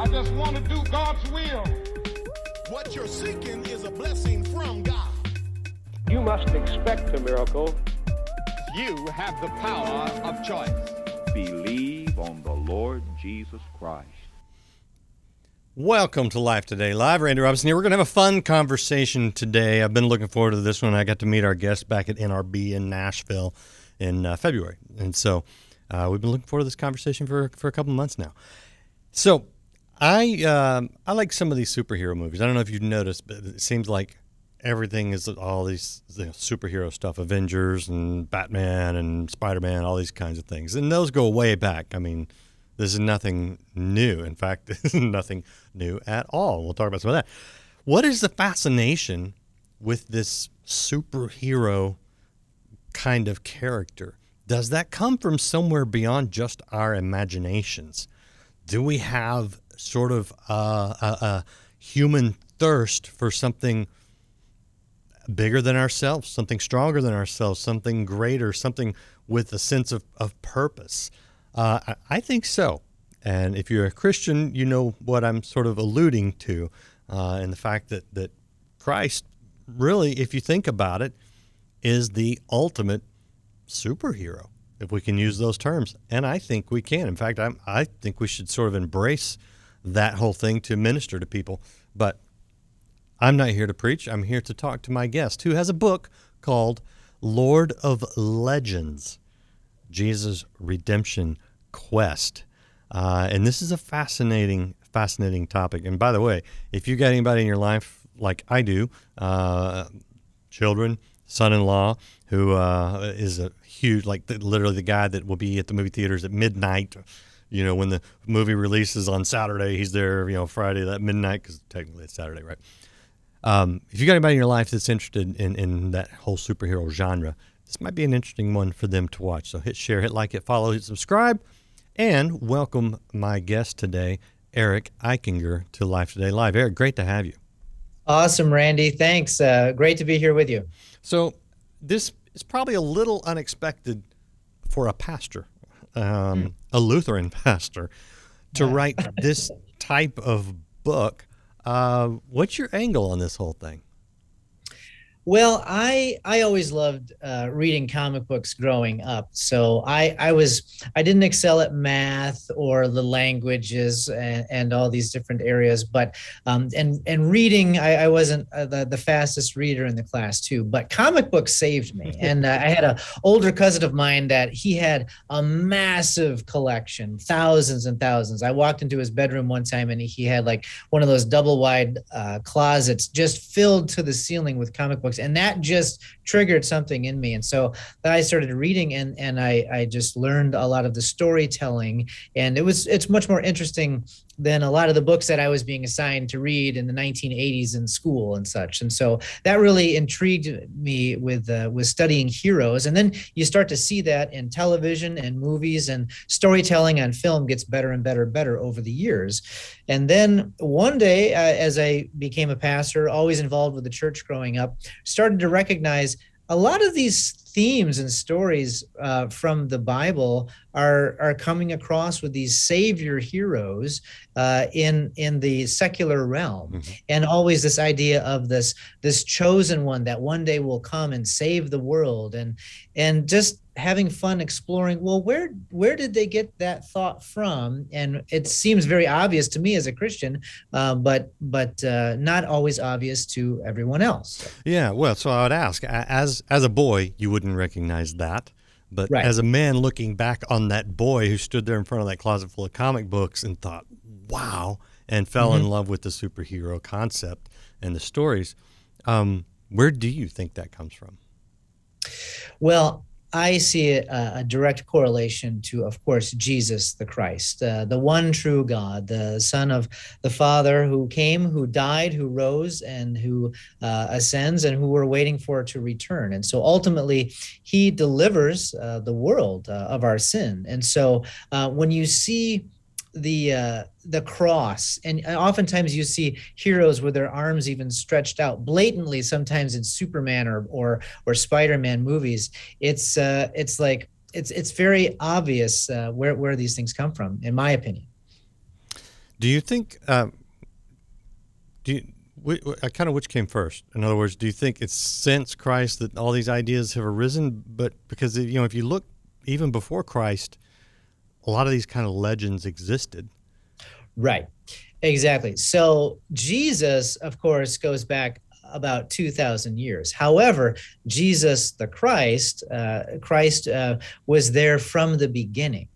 I just want to do God's will. What you're seeking is a blessing from God. You must expect a miracle. You have the power of choice. Believe on the Lord Jesus Christ. Welcome to Life Today Live. Randy Robison here. We're going to have a fun conversation today. I've been looking forward to this one. I got to meet our guest back at NRB in Nashville in uh, February. And so uh, we've been looking forward to this conversation for, for a couple months now. So I um, I like some of these superhero movies. I don't know if you've noticed, but it seems like everything is all these you know, superhero stuff, Avengers and Batman and Spider Man, all these kinds of things, and those go way back. I mean, this is nothing new. In fact, this is nothing new at all. We'll talk about some of that. What is the fascination with this superhero kind of character? Does that come from somewhere beyond just our imaginations? Do we have sort of a, a, a human thirst for something bigger than ourselves, something stronger than ourselves, something greater, something with a sense of, of purpose? Uh, I, I think so. And if you're a Christian, you know what I'm sort of alluding to, uh, and the fact that, that Christ, really, if you think about it, is the ultimate superhero, if we can use those terms. And I think we can. In fact, I'm, I think we should sort of embrace that whole thing to minister to people. But I'm not here to preach. I'm here to talk to my guest who has a book called Lord of Legends Jesus' Redemption Quest. Uh, and this is a fascinating, fascinating topic. And by the way, if you got anybody in your life like I do, uh, children, son-in-law, who uh, is a huge, like the, literally the guy that will be at the movie theaters at midnight. You know, when the movie releases on Saturday, he's there. You know, Friday that midnight because technically it's Saturday, right? Um, if you got anybody in your life that's interested in, in that whole superhero genre, this might be an interesting one for them to watch. So hit share, hit like, hit follow, hit subscribe, and welcome my guest today, Eric Eichinger, to Life Today Live. Eric, great to have you. Awesome, Randy. Thanks. Uh, great to be here with you. So this is probably a little unexpected for a pastor, um, hmm. a Lutheran pastor, to write this type of book. Uh, what's your angle on this whole thing? Well, I I always loved uh, reading comic books growing up. So I I was I didn't excel at math or the languages and, and all these different areas, but um, and and reading I, I wasn't uh, the the fastest reader in the class too. But comic books saved me, and uh, I had an older cousin of mine that he had a massive collection, thousands and thousands. I walked into his bedroom one time and he had like one of those double wide uh, closets just filled to the ceiling with comic books books and that just triggered something in me. And so i started reading and and i i just learned a lot of the storytelling and it was it's much more interesting than a lot of the books that I was being assigned to read in the 1980s in school and such. And so that really intrigued me with uh, with studying heroes. And then you start to see that in television and movies and storytelling on film gets better and better and better over the years. And then one day, uh, as I became a pastor, always involved with the church growing up, started to recognize a lot of these themes and stories uh, from the Bible are are coming across with these savior heroes uh, in in the secular realm, mm-hmm. and always this idea of this this chosen one that one day will come and save the world, and and just having fun exploring well where where did they get that thought from and it seems very obvious to me as a christian uh, but but uh, not always obvious to everyone else yeah well so i would ask as as a boy you wouldn't recognize that but right. as a man looking back on that boy who stood there in front of that closet full of comic books and thought wow and fell mm-hmm. in love with the superhero concept and the stories um, where do you think that comes from well I see a, a, direct correlation to, of course, Jesus the Christ, uh, the one true God, the Son of the Father who came, who died, who rose, and who uh, ascends, and who we're waiting for to return. And so ultimately, he delivers uh, the world uh, of our sin. And so uh, when you see the uh, the cross and oftentimes you see heroes with their arms even stretched out blatantly sometimes in superman or or or spider-man movies it's uh it's like it's it's very obvious uh, where where these things come from in my opinion Do you think? Uh, do you, wh- kind of which came first? In other words, do you think it's since Christ that all these ideas have arisen? But because you know, if you look even before Christ, a lot of these kind of legends existed. Right. Exactly. So Jesus, of course, goes back about 2,000 years. However, Jesus the Christ, uh, Christ uh, was there from the beginning.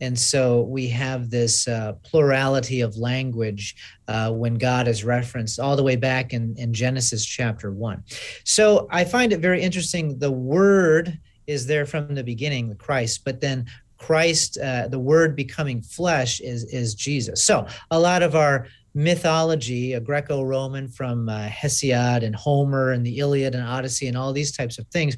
And so we have this uh, plurality of language uh, when God is referenced all the way back in, in Genesis chapter one. So I find it very interesting. The word is there from the beginning, the Christ, but then Christ, uh, the word becoming flesh is, is Jesus. So a lot of our mythology, a Greco-Roman from uh, Hesiod and Homer and the Iliad and Odyssey and all these types of things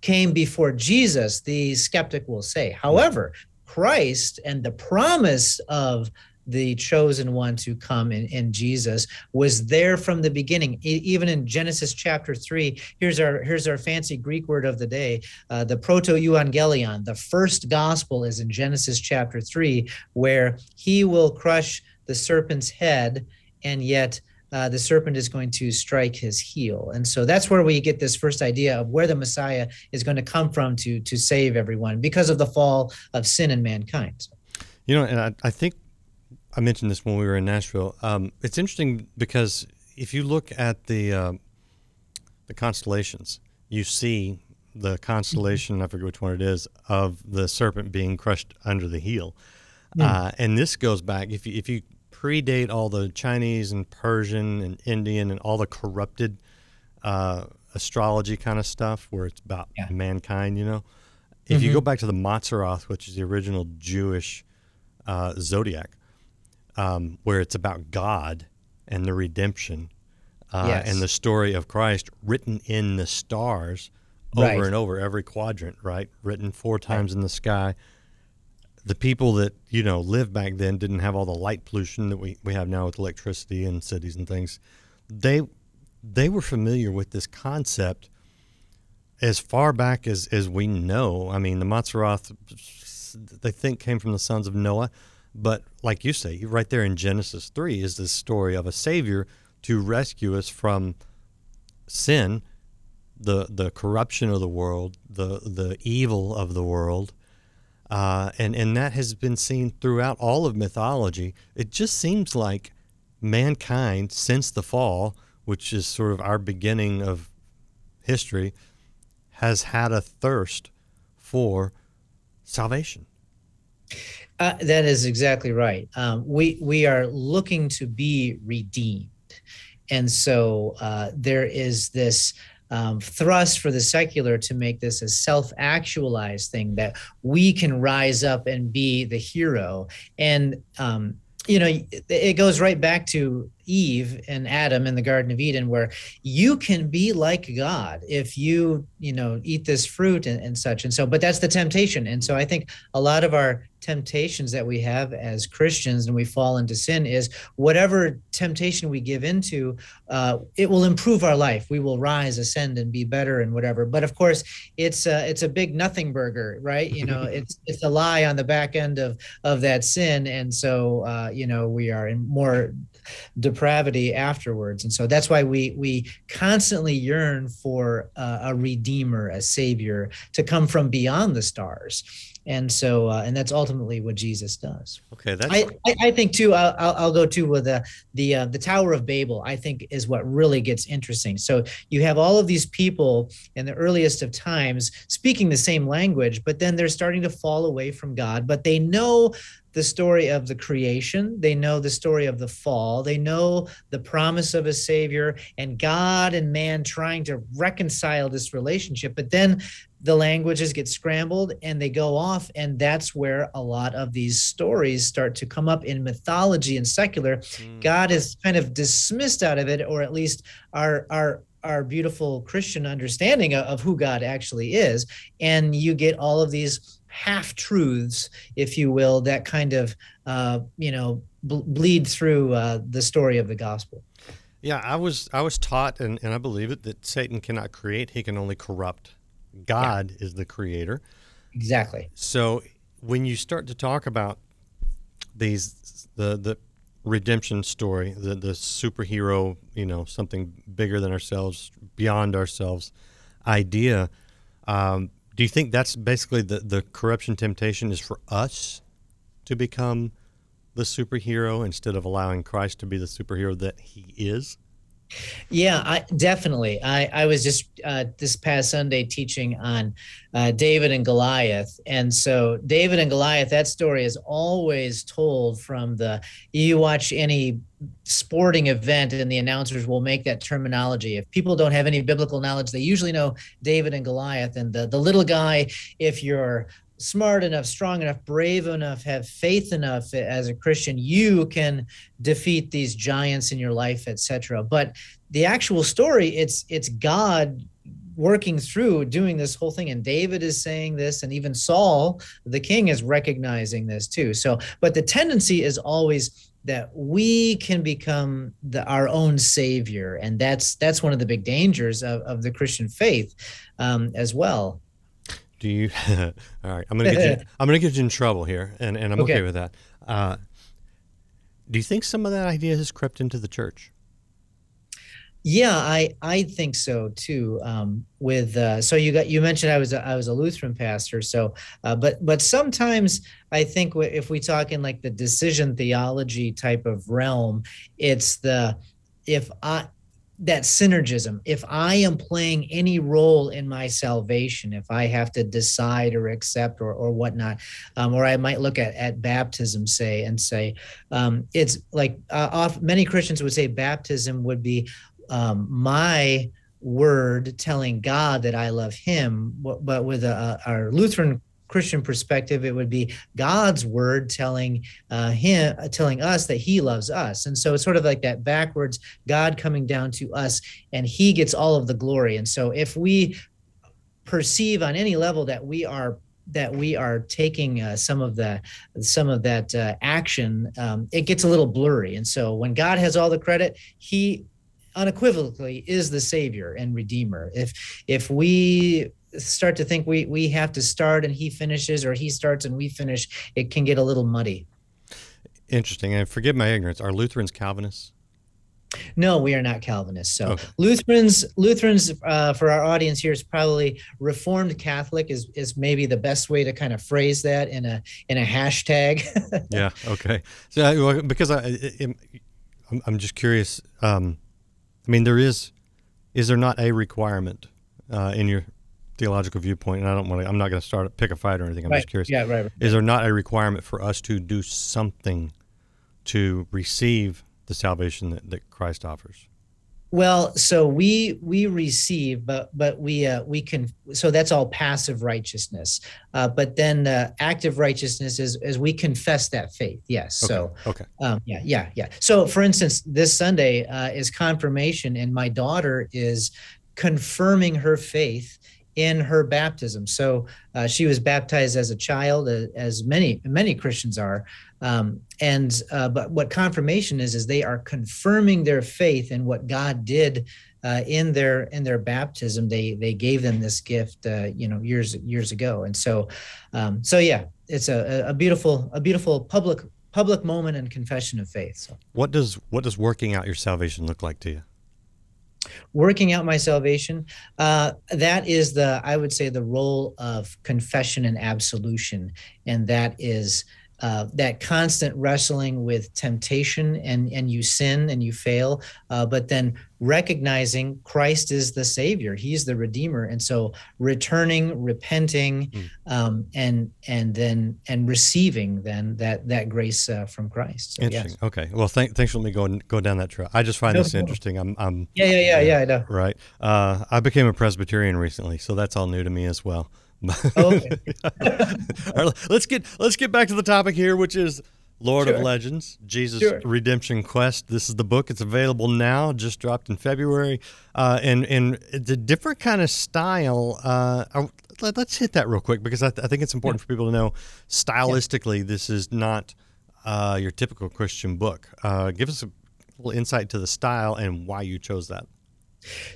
came before Jesus, the skeptic will say. However, Christ and the promise of the chosen one to come in, in Jesus was there from the beginning. Even in Genesis chapter three, here's our here's our fancy Greek word of the day, uh, the proto euangelion. The first gospel is in Genesis chapter three, where he will crush the serpent's head, and yet uh, the serpent is going to strike his heel. And so that's where we get this first idea of where the Messiah is going to come from to to save everyone because of the fall of sin in mankind. You know, and I, I think I mentioned this when we were in Nashville. Um, it's interesting because if you look at the uh, the constellations, you see the constellation. I forget which one it is of the serpent being crushed under the heel. Hmm. Uh, and this goes back if you, if you predate all the Chinese and Persian and Indian and all the corrupted uh, astrology kind of stuff, where it's about Yeah. mankind. You know, if you go back to the Mazzaroth, which is the original Jewish uh, zodiac, um, where it's about God and the redemption uh, Yes. and the story of Christ written in the stars over Right. and over every quadrant, right? Written four times in the sky. The people that you know lived back then didn't have all the light pollution that we, we have now with electricity and cities and things. They they were familiar with this concept as far back as, as we know. I mean, the Mazzaroth, they think came from the sons of Noah, but like you say, right there in Genesis three is this story of a savior to rescue us from sin, the the corruption of the world, the the evil of the world, uh, and and that has been seen throughout all of mythology. It just seems like mankind since the fall, which is sort of our beginning of history, has had a thirst for salvation. Uh, that is exactly right. Um, we we are looking to be redeemed, and so uh, there is this um, thrust for the secular to make this a self-actualized thing that we can rise up and be the hero. And um, you know, it, it goes right back to Eve and Adam in the Garden of Eden, where you can be like God if you you know eat this fruit and, and such. And so, but that's the temptation. And so I think a lot of our temptations that we have as Christians and we fall into sin is whatever temptation we give into, uh, it will improve our life. We will rise, ascend, and be better and whatever. But of course, it's a, it's a big nothing burger, right? You know, it's it's a lie on the back end of of that sin, and so uh, you know we are in more depravity afterwards and so that's why we we constantly yearn for uh, a redeemer a savior to come from beyond the stars and so uh, and that's ultimately what jesus does Okay, that's I, I, I think too. I'll, I'll, I'll go to with the the uh, the Tower of Babel. I think is what really gets interesting. So you have all of these people in the earliest of times speaking the same language, but then they're starting to fall away from God. But they know the story of the creation. They know the story of the fall. They know the promise of a savior and God and man trying to reconcile this relationship. But then the languages get scrambled and they go off and that's where a lot of these stories start to come up in mythology and secular. God is kind of dismissed out of it or at least our our our beautiful christian understanding of, of who god actually is. And you get all of these half truths if you will that kind of uh, you know bl- bleed through uh, the story of the gospel. Yeah, I was I was taught, and, and I believe it, that Satan cannot create; he can only corrupt. God is the creator. exactly So when you start to talk about these, the the redemption story, the the superhero, you know, something bigger than ourselves, beyond ourselves idea. Um, do you think that's basically the the corruption temptation is for us to become the superhero instead of allowing Christ to be the superhero that he is? Yeah, I definitely. I, I was just uh, this past Sunday teaching on uh, David and Goliath, and so David and Goliath. That story is always told from the. You watch any sporting event, and the announcers will make that terminology. If people don't have any biblical knowledge, they usually know David and Goliath, and the the little guy. If you're smart enough, strong enough, brave enough, have faith enough as a Christian, you can defeat these giants in your life, etc. But the actual story, it's it's God working through doing this whole thing. And david is saying this and even saul the king is recognizing this too. So but the tendency is always that we can become the, our own savior. And that's that's one of the big dangers of, of the christian faith um, as well do you? all right, I'm gonna get you. I'm gonna get you in trouble here, and, and I'm okay, okay with that. Uh, do you think some of that idea has crept into the church? Yeah, I I think so too. Um, with uh, so you got you mentioned I was a, I was a Lutheran pastor. So, uh, but but sometimes I think if we talk in like the decision theology type of realm, it's the if I that synergism. If i am playing any role in my salvation if i have to decide or accept or, or whatnot um, or i might look at, at baptism say and say um, it's like uh, off, many christians would say baptism would be um, my word telling god that i love him but with a, our lutheran Christian perspective, it would be God's word telling uh, him, telling us that He loves us, and so it's sort of like that backwards God coming down to us, and He gets all of the glory. And so, if we perceive on any level that we are that we are taking uh, some of the some of that uh, action, um, it gets a little blurry. And so, when God has all the credit, He unequivocally is the savior and redeemer if if we start to think we we have to start and he finishes or he starts and we finish it can get a little muddy. Interesting. And forgive my ignorance are lutherans calvinists? No we are not calvinists. So okay. lutherans lutherans uh, for our audience here is probably reformed catholic is is maybe the best way to kind of phrase that in a in a hashtag. Yeah okay. So because i i'm just curious um i mean there is is there not a requirement uh, in your theological viewpoint, and I don't want to. I'm not going to start pick a fight or anything. I'm right. just curious. Yeah, right, right. Is there not a requirement for us to do something to receive the salvation that, that Christ offers? Well, so we we receive, but but we uh, we can. So that's all passive righteousness. Uh, but then uh, active righteousness is is we confess that faith. Yes. Okay. So okay. Um, yeah, yeah, yeah. So for instance, this Sunday uh, is confirmation, and my daughter is confirming her faith in her baptism. So uh, she was baptized as a child, as many many Christians are. Um, and uh, but what confirmation is is they are confirming their faith in what God did uh, in their in their baptism. They they gave them this gift, uh, you know, years years ago. And so, um, so yeah, it's a, a beautiful a beautiful public public moment and confession of faith. So, what does what does working out your salvation look like to you? Working out my salvation uh, that is the i would say the role of confession and absolution. And that is uh, that constant wrestling with temptation and and you sin and you fail uh, but then recognizing christ is the savior. He's the redeemer. And so returning repenting mm. um, and and then and receiving then that that grace uh, from christ. So, interesting. Yes. okay. Well thank, thanks for letting me go go down that trail. I just find no, this no. interesting. I'm i'm yeah yeah yeah yeah i know. Right. Uh, i became a presbyterian recently so that's all new to me as well okay. right, let's get let's get back to the topic here, which is Lord sure. of Legends, Jesus sure. Redemption Quest. This is the book. It's available now. Just dropped in February, uh, and and it's a different kind of style. Uh, let, us hit that real quick because I, th- I think it's important yeah. for people to know. Stylistically, yeah. this is not uh, your typical Christian book. Uh, give us a little insight to the style and why you chose that.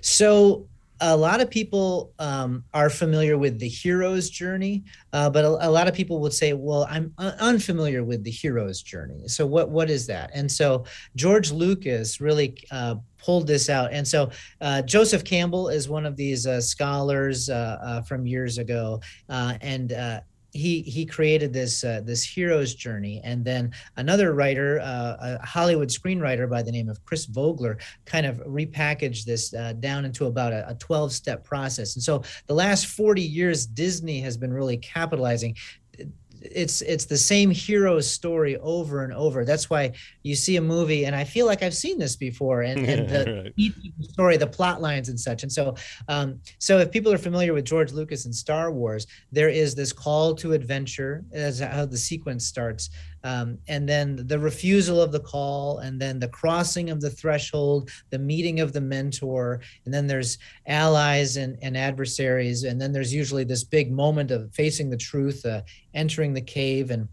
So a lot of people um, are familiar with the hero's journey, uh, but a, a, lot of people would say, "Well, I'm un- unfamiliar with the hero's journey." So, what what is that? And so, George Lucas really uh, pulled this out. And so, uh, Joseph Campbell is one of these uh, scholars uh, uh, from years ago, and he he created this uh, this hero's journey. And then another writer uh, a hollywood screenwriter by the name of chris vogler kind of repackaged this uh, down into about a, a 12 step process. And so the last 40 years disney has been really capitalizing it's it's the same hero story over and over. That's why you see a movie, and I feel like I've seen this before, and, and the right. story, the plot lines, and such. And so, um, so if people are familiar with George Lucas and Star Wars, there is this call to adventure as how the sequence starts, um, and then the refusal of the call, and then the crossing of the threshold, the meeting of the mentor, and then there's allies and, and adversaries, and then there's usually this big moment of facing the truth, uh, entering the cave, and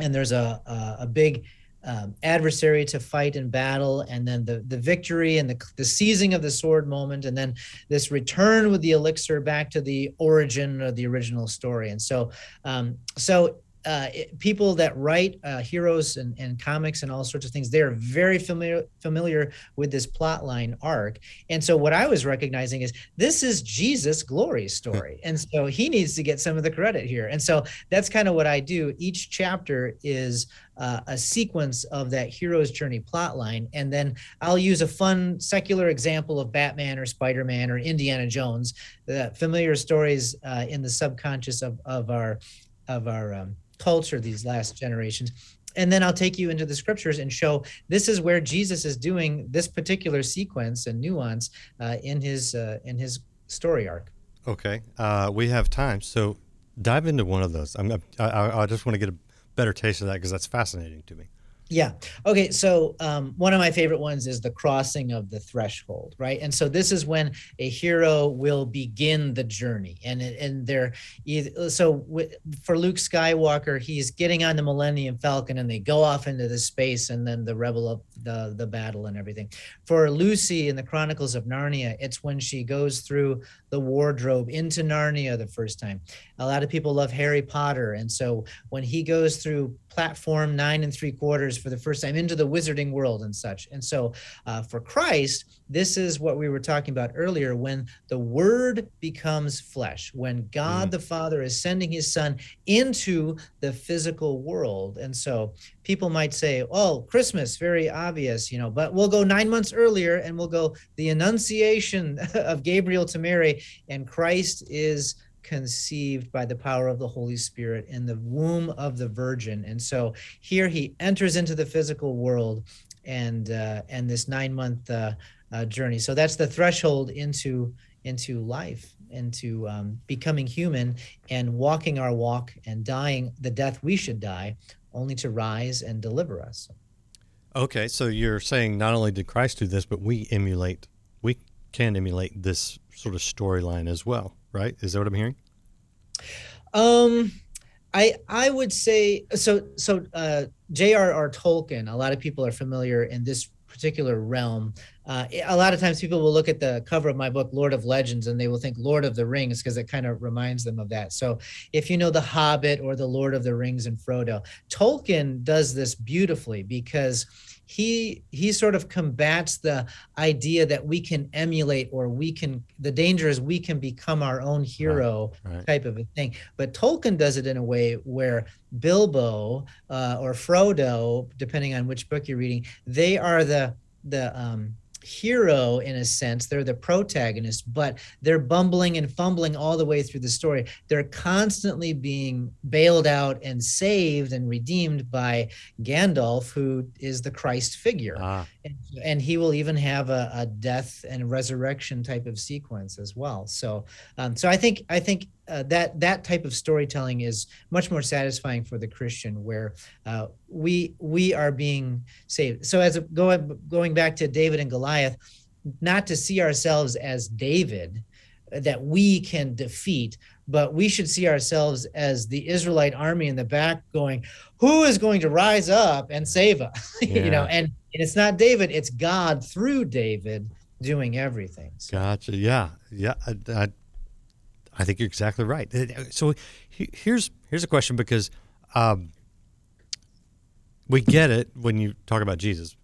and there's a a, a big um, adversary to fight in battle, and then the the victory and the the seizing of the sword moment, and then this return with the elixir back to the origin of the original story. And so, um, so uh, people that write uh, heroes and, and comics and all sorts of things, they're very familiar familiar with this plot line arc. And so what I was recognizing is this is Jesus' glory story. and so he needs to get some of the credit here. And so that's kind of what I do. Each chapter is uh, a sequence of that hero's journey plotline. And then I'll use a fun secular example of Batman or Spider-Man or Indiana Jones, the familiar stories uh, in the subconscious of, of our of our um, culture these last generations and then I'll take you into the scriptures and show this is where Jesus is doing this particular sequence and nuance uh, in his uh, in his story arc. Okay, uh, we have time, so dive into one of those. I'm, I, I just want to get a better taste of that because that's fascinating to me. Yeah. Okay. So um, one of my favorite ones is the crossing of the threshold, right? And so this is when a hero will begin the journey, and and they're so for Luke Skywalker, he's getting on the Millennium Falcon, and they go off into the space, and then the rebel of the the battle and everything. For Lucy in the Chronicles of Narnia, it's when she goes through the wardrobe into Narnia the first time. A lot of people love Harry Potter, and so when he goes through platform nine and three quarters for the first time into the wizarding world and such. And so uh, for Christ, this is what we were talking about earlier when the word becomes flesh, when God mm. the Father is sending his son into the physical world. And so people might say, oh, Christmas, very obvious, you know, but we'll go nine months earlier and we'll go the Annunciation of Gabriel to Mary, and Christ is conceived by the power of the Holy Spirit in the womb of the Virgin. And so here he enters into the physical world and uh, and this nine month uh, uh, journey. So that's the threshold into into life, into um, becoming human and walking our walk and dying the death we should die, only to rise and deliver us. Okay, so you're saying not only did Christ do this, but we emulate, we can emulate this sort of storyline as well right? Is that what I'm hearing? Um, I I would say so. So uh, J.R.R. Tolkien. A lot of people are familiar in this particular realm. Uh, a lot of times people will look at the cover of my book, Lord of Legends, and they will think Lord of the Rings because it kind of reminds them of that. So if you know The Hobbit or The Lord of the Rings and Frodo, Tolkien does this beautifully because he he sort of combats the idea that we can emulate or we can the danger is we can become our own hero right, right. type of a thing but tolkien does it in a way where bilbo uh, or frodo depending on which book you're reading they are the the um, hero in a sense. They're the protagonist but they're bumbling and fumbling all the way through the story. They're constantly being bailed out and saved and redeemed by gandalf who is the christ figure. Ah. And, he will even have a, a, death and resurrection type of sequence as well so um, so i think i think uh, that that type of storytelling is much more satisfying for the Christian, where uh, we we are being saved. So as a, going going back to David and Goliath, not to see ourselves as David that we can defeat, but we should see ourselves as the Israelite army in the back, going, "Who is going to rise up and save us?" Yeah. you know, and, and it's not David; it's God through David doing everything. So. Gotcha. Yeah. Yeah. I, I, I think you're exactly right. Uh, So he- here's here's a question because um, we get it when you talk about Jesus,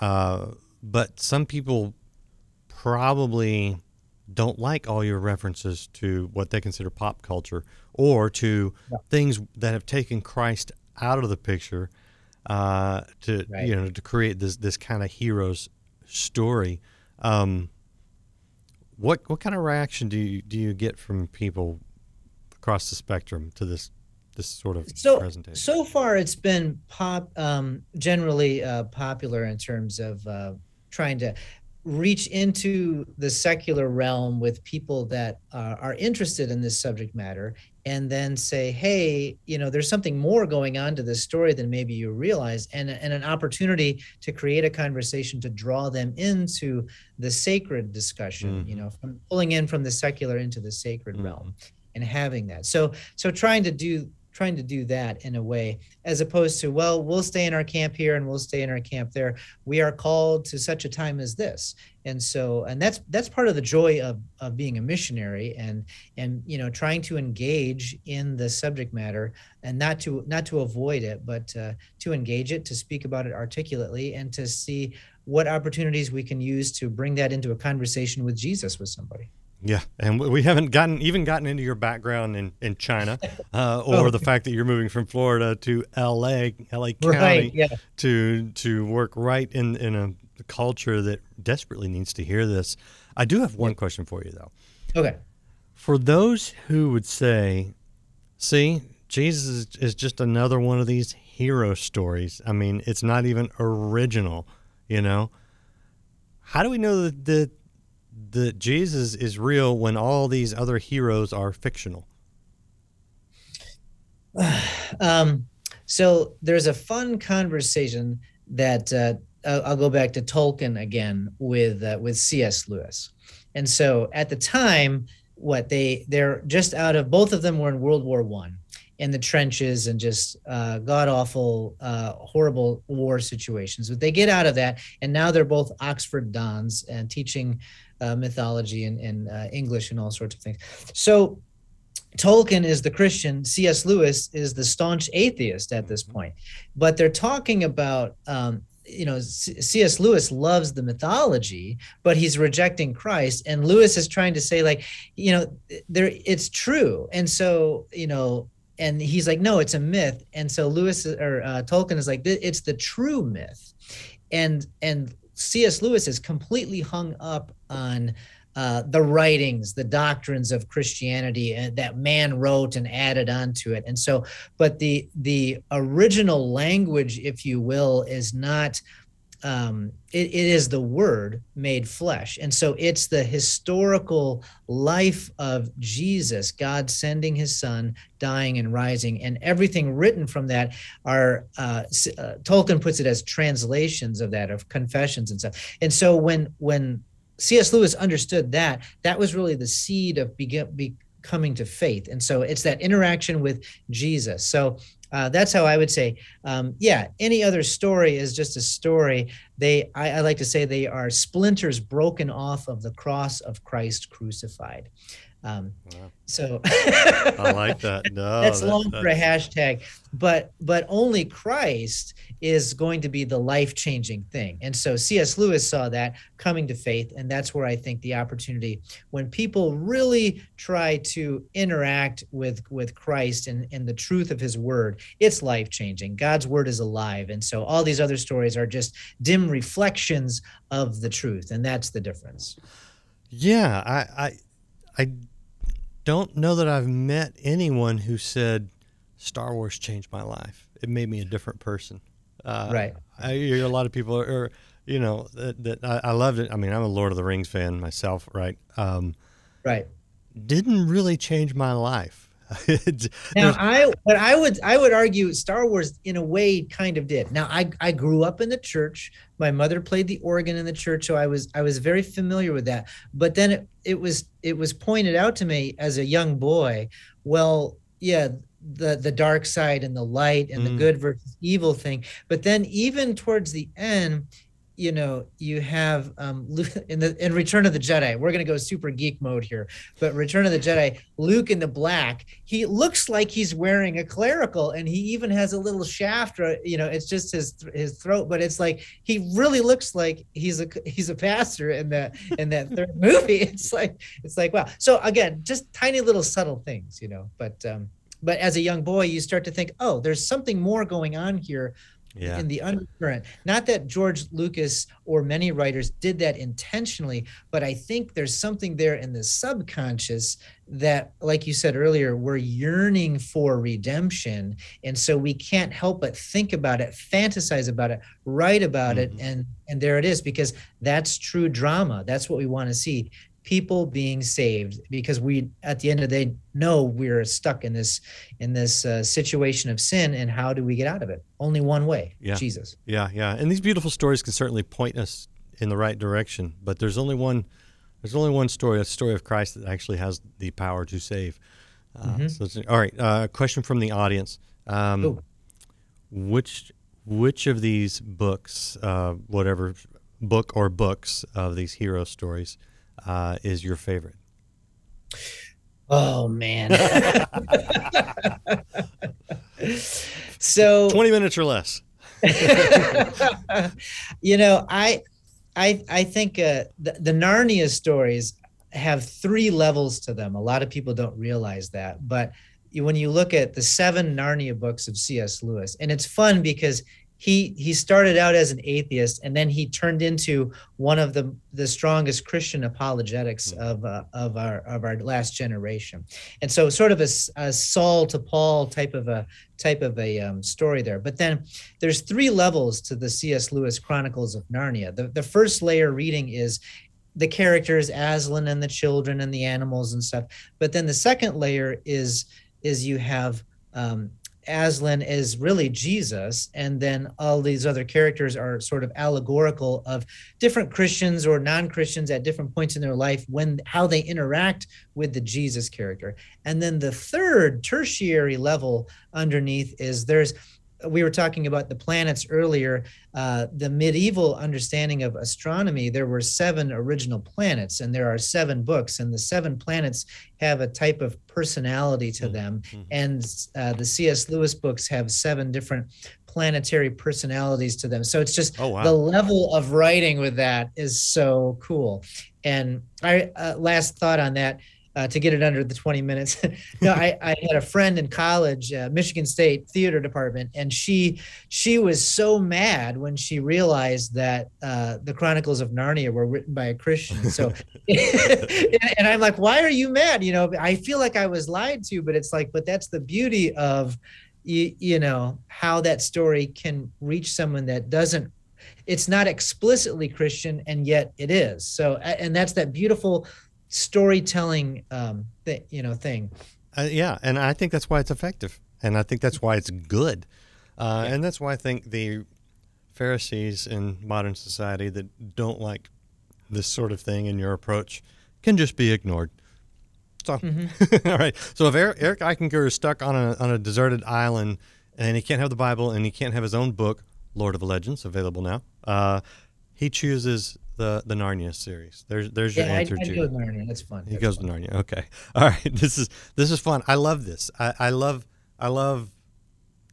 uh, but some people probably don't like all your references to what they consider pop culture or to things that have taken Christ out of the picture uh, to Right. you know to create this this kind of hero's story. Um, what what kind of reaction do you do you get from people across the spectrum to this this sort of so presentation? so far it's been pop um, generally uh, popular in terms of uh, trying to reach into the secular realm with people that uh, are interested in this subject matter and then say hey you know there's something more going on to this story than maybe you realize and, and an opportunity to create a conversation to draw them into the sacred discussion you know from pulling in from the secular into the sacred realm and having that. So so trying to do trying to do that in a way as opposed to well we'll stay in our camp here and we'll stay in our camp there. We are called to such a time as this. And so and that's that's part of the joy of of being a missionary and and you know trying to engage in the subject matter and not to not to avoid it but uh, to engage it to speak about it articulately and to see what opportunities we can use to bring that into a conversation with jesus with somebody Yeah, and we- haven't gotten even gotten into your background in in China, uh, or the fact that you're moving from Florida to L.A. L.A. County Right, yeah. to to work right in in a culture that desperately needs to hear this. I do have one question for you though. okay For those who would say, "See, Jesus is, is just another one of these hero stories. I mean, it's not even original," you know. How do we know that that, that Jesus is real when all these other heroes are fictional? um, so there's a fun conversation that uh, I'll, go back to Tolkien again with uh, with C.S. Lewis, and so at the time, what they they're just out of both of them were in World War One, in the trenches and just uh, god awful, uh, horrible war situations. But they get out of that, and now they're both Oxford dons and teaching uh, mythology and, and uh, English and all sorts of things. So Tolkien is the Christian, C.S. Lewis is the staunch atheist at this point. But they're talking about, um, you know, C.S. Lewis loves the mythology, but he's rejecting Christ. And Lewis is trying to say, like, you know, there it's true. And so, you know, and he's like, no, it's a myth. And so Lewis or uh, Tolkien is like, it's the true myth. And and C.S. Lewis is completely hung up on uh, the writings, the doctrines of Christianity uh, that man wrote and added onto it. And so, but the the original language, if you will, is not. Um, it, it is the word made flesh. And so it's the historical life of Jesus, God sending his son, dying and rising, and everything written from that are, uh, uh, Tolkien puts it as translations of that, of confessions and stuff. And so when, when C.S. Lewis understood that. That was really the seed of begin, becoming to faith, and so it's that interaction with Jesus. So uh, that's how I would say. Um, yeah, any other story is just a story. They, I, I like to say, they are splinters broken off of the cross of Christ crucified. Um, So I like that. No, that's that- long for a hashtag, but but only Christ is going to be the life changing thing. And so C.S. Lewis saw that coming to faith, and that's where I think the opportunity when people really try to interact with with Christ and and the truth of His Word, it's life changing. God's Word is alive, and so all these other stories are just dim reflections of the truth, and that's the difference. Yeah, I, I, I don't know that I've met anyone who said Star Wars changed my life. It made me a different person. Uh, Right. I hear a lot of people are, are you know, that, that I, I loved it. I mean, I'm a Lord of the Rings fan myself, right? Um, Right. didn't really change my life. Now I but I would I would argue Star Wars in a way kind of did. Now I I grew up in the church. My mother played the organ in the church, so I was I was very familiar with that. But then it, it was it was pointed out to me as a young boy, well, yeah, the the dark side and the light and Mm. the good versus evil thing. But then even towards the end, you know you have um in the in return of the jedi we're going to go super geek mode here but return of the jedi luke in the black he looks like he's wearing a clerical and he even has a little shaft you know it's just his his throat but it's like he really looks like he's a he's a pastor in that in that third movie. It's like it's like wow. So again just tiny little subtle things you know but um but as a young boy you start to think oh there's something more going on here Yeah. in the undercurrent. Not that George Lucas or many writers did that intentionally, but I think there's something there in the subconscious that, like you said earlier, we're yearning for redemption. And so we can't help but think about it, fantasize about it, write about Mhm. it, and and there it is, because that's true drama. That's what we want to see. People being saved because we at the end of the day know we're stuck in this in this uh, situation of sin and how do we get out of it only one way Yeah. jesus Yeah, yeah. And these beautiful stories can certainly point us in the right direction, but there's only one there's only one story, a story of Christ that actually has the power to save. Uh, so it's, all right, uh, question from the audience. Um, Ooh. which which of these books, uh, whatever book or books of these hero stories, uh, is your favorite? oh man so 20 minutes or less. you know i i i think uh, the, the narnia stories have three levels to them a lot of people don't realize that but when you look at the seven narnia books of cs lewis and it's fun because he he started out as an atheist and then he turned into one of the the strongest christian apologetics of uh, of our of our last generation. And so sort of a saul to paul type of a type of a um, story there. But then there's three levels to the cs lewis chronicles of narnia. The, the first layer reading is the characters aslan and the children and the animals and stuff. But then the second layer is is you have um, Aslan is really Jesus, and then all these other characters are sort of allegorical of different Christians or non-Christians at different points in their life when how they interact with the Jesus character. And then the third tertiary level underneath is there's we were talking about the planets earlier. Uh, the medieval understanding of astronomy, there were seven original planets, and there are seven books, and the seven planets have a type of personality to them. And uh, the C.S. Lewis books have seven different planetary personalities to them. So it's just Oh, wow. the level of writing with that is so cool. And I uh, last thought on that uh, to get it under the 20 minutes. no, I, I had a friend in college, uh, Michigan State theater department, and she she was so mad when she realized that uh, the Chronicles of Narnia were written by a Christian. So, and, and I'm like, why are you mad? You know, I feel like I was lied to, but it's like, but that's the beauty of you, you know how that story can reach someone that doesn't it's not explicitly christian and yet it is so and that's that beautiful storytelling um th- you know thing Uh, yeah, and I think that's why it's effective, and I think that's why it's good, uh, and that's why I think the Pharisees in modern society that don't like this sort of thing in your approach can just be ignored. So, all right. So if Eric, Eric Eichinger is stuck on a on a deserted island and he can't have the Bible and he can't have his own book, Lord of Legends, available now, uh, he chooses the the Narnia series. There's there's your yeah I, answer, I Jude. do Narnia. that's fun He That's goes fun. to Narnia. Okay. All right. This is this is fun. I love this. I, I love I love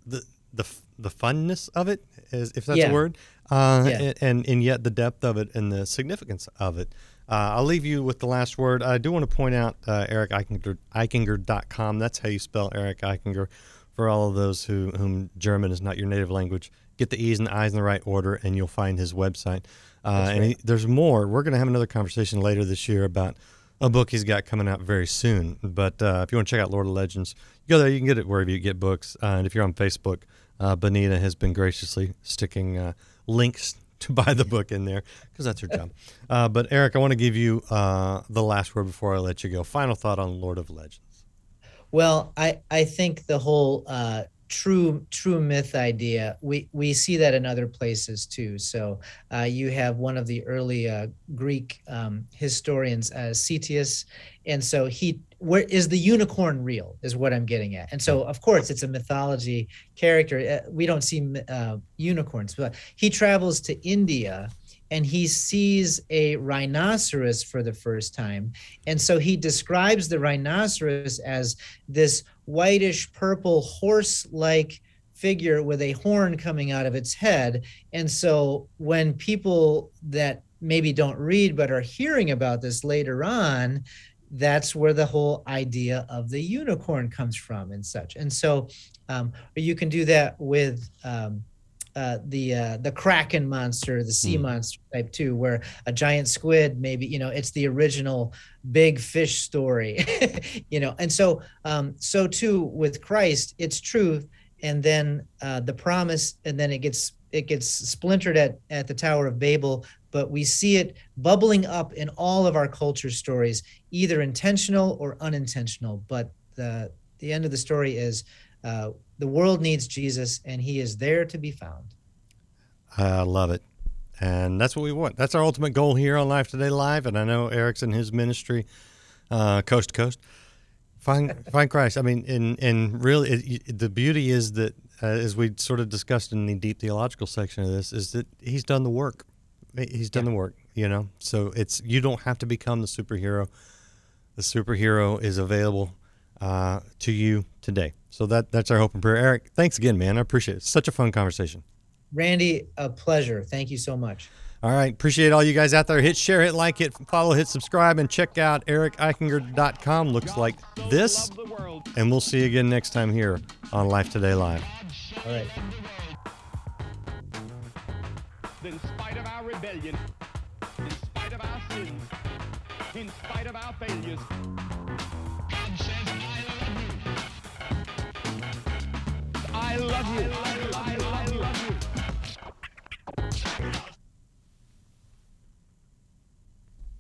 the the the funness of it, is, if that's Yeah. a word, uh, Yeah. and, and and yet the depth of it and the significance of it. Uh, I'll leave you with the last word. I do want to point out uh, Eric Eichinger, Eichinger.com. That's how you spell Eric Eichinger. For all of those who whom German is not your native language, get the E's and I's in the right order, and you'll find his website. Uh, and he, there's more. We're going to have another conversation later this year about a book he's got coming out very soon. But uh, if you want to check out Lord of Legends, you go there. You can get it wherever you get books. Uh, and if you're on Facebook, uh, Benita has been graciously sticking uh, links to buy the book in there because that's her job. Uh, but Eric, I want to give you uh, the last word before I let you go. Final thought on Lord of Legends. Well, I I think the whole uh, true true myth idea we we see that in other places too. So uh, you have one of the early uh, Greek um, historians, uh, Ctesias, and so he where is the unicorn real is what I'm getting at. And so of course it's a mythology character. Uh, we don't see uh, unicorns, but he travels to India and he sees a rhinoceros for the first time. And so he describes the rhinoceros as this whitish purple horse like figure with a horn coming out of its head. And so when people that maybe don't read but are hearing about this later on, that's where the whole idea of the unicorn comes from and such. And so um, you can do that with um, uh, the uh, the kraken monster, the sea mm. monster type too, where a giant squid maybe you know it's the original big fish story, you know, and so um, so too with Christ, it's truth, and then uh, the promise, and then it gets it gets splintered at at the Tower of Babel, but we see it bubbling up in all of our culture stories, either intentional or unintentional. But the the end of the story is uh, the world needs Jesus, and He is there to be found. I love it, and that's what we want. That's our ultimate goal here on Life Today Live. And I know Eric's in his ministry, uh, coast to coast. Find find Christ. I mean, and and really, it, the beauty is that uh, as we sort of discussed in the deep theological section of this, is that He's done the work. He's done yeah. the work. You know, so it's you don't have to become the superhero. The superhero is available uh, to you today. So that that's our hope and prayer. Eric, thanks again, man. I appreciate it. Such a fun conversation. Randy, a pleasure. Thank you so much. All right. Appreciate all you guys out there. Hit share, hit like, hit follow, hit subscribe, and check out ericeichinger.com. Looks like this. And we'll see you again next time here on Life Today Live. All right. In spite of our rebellion, in spite of our sins, in spite of our failures, love you.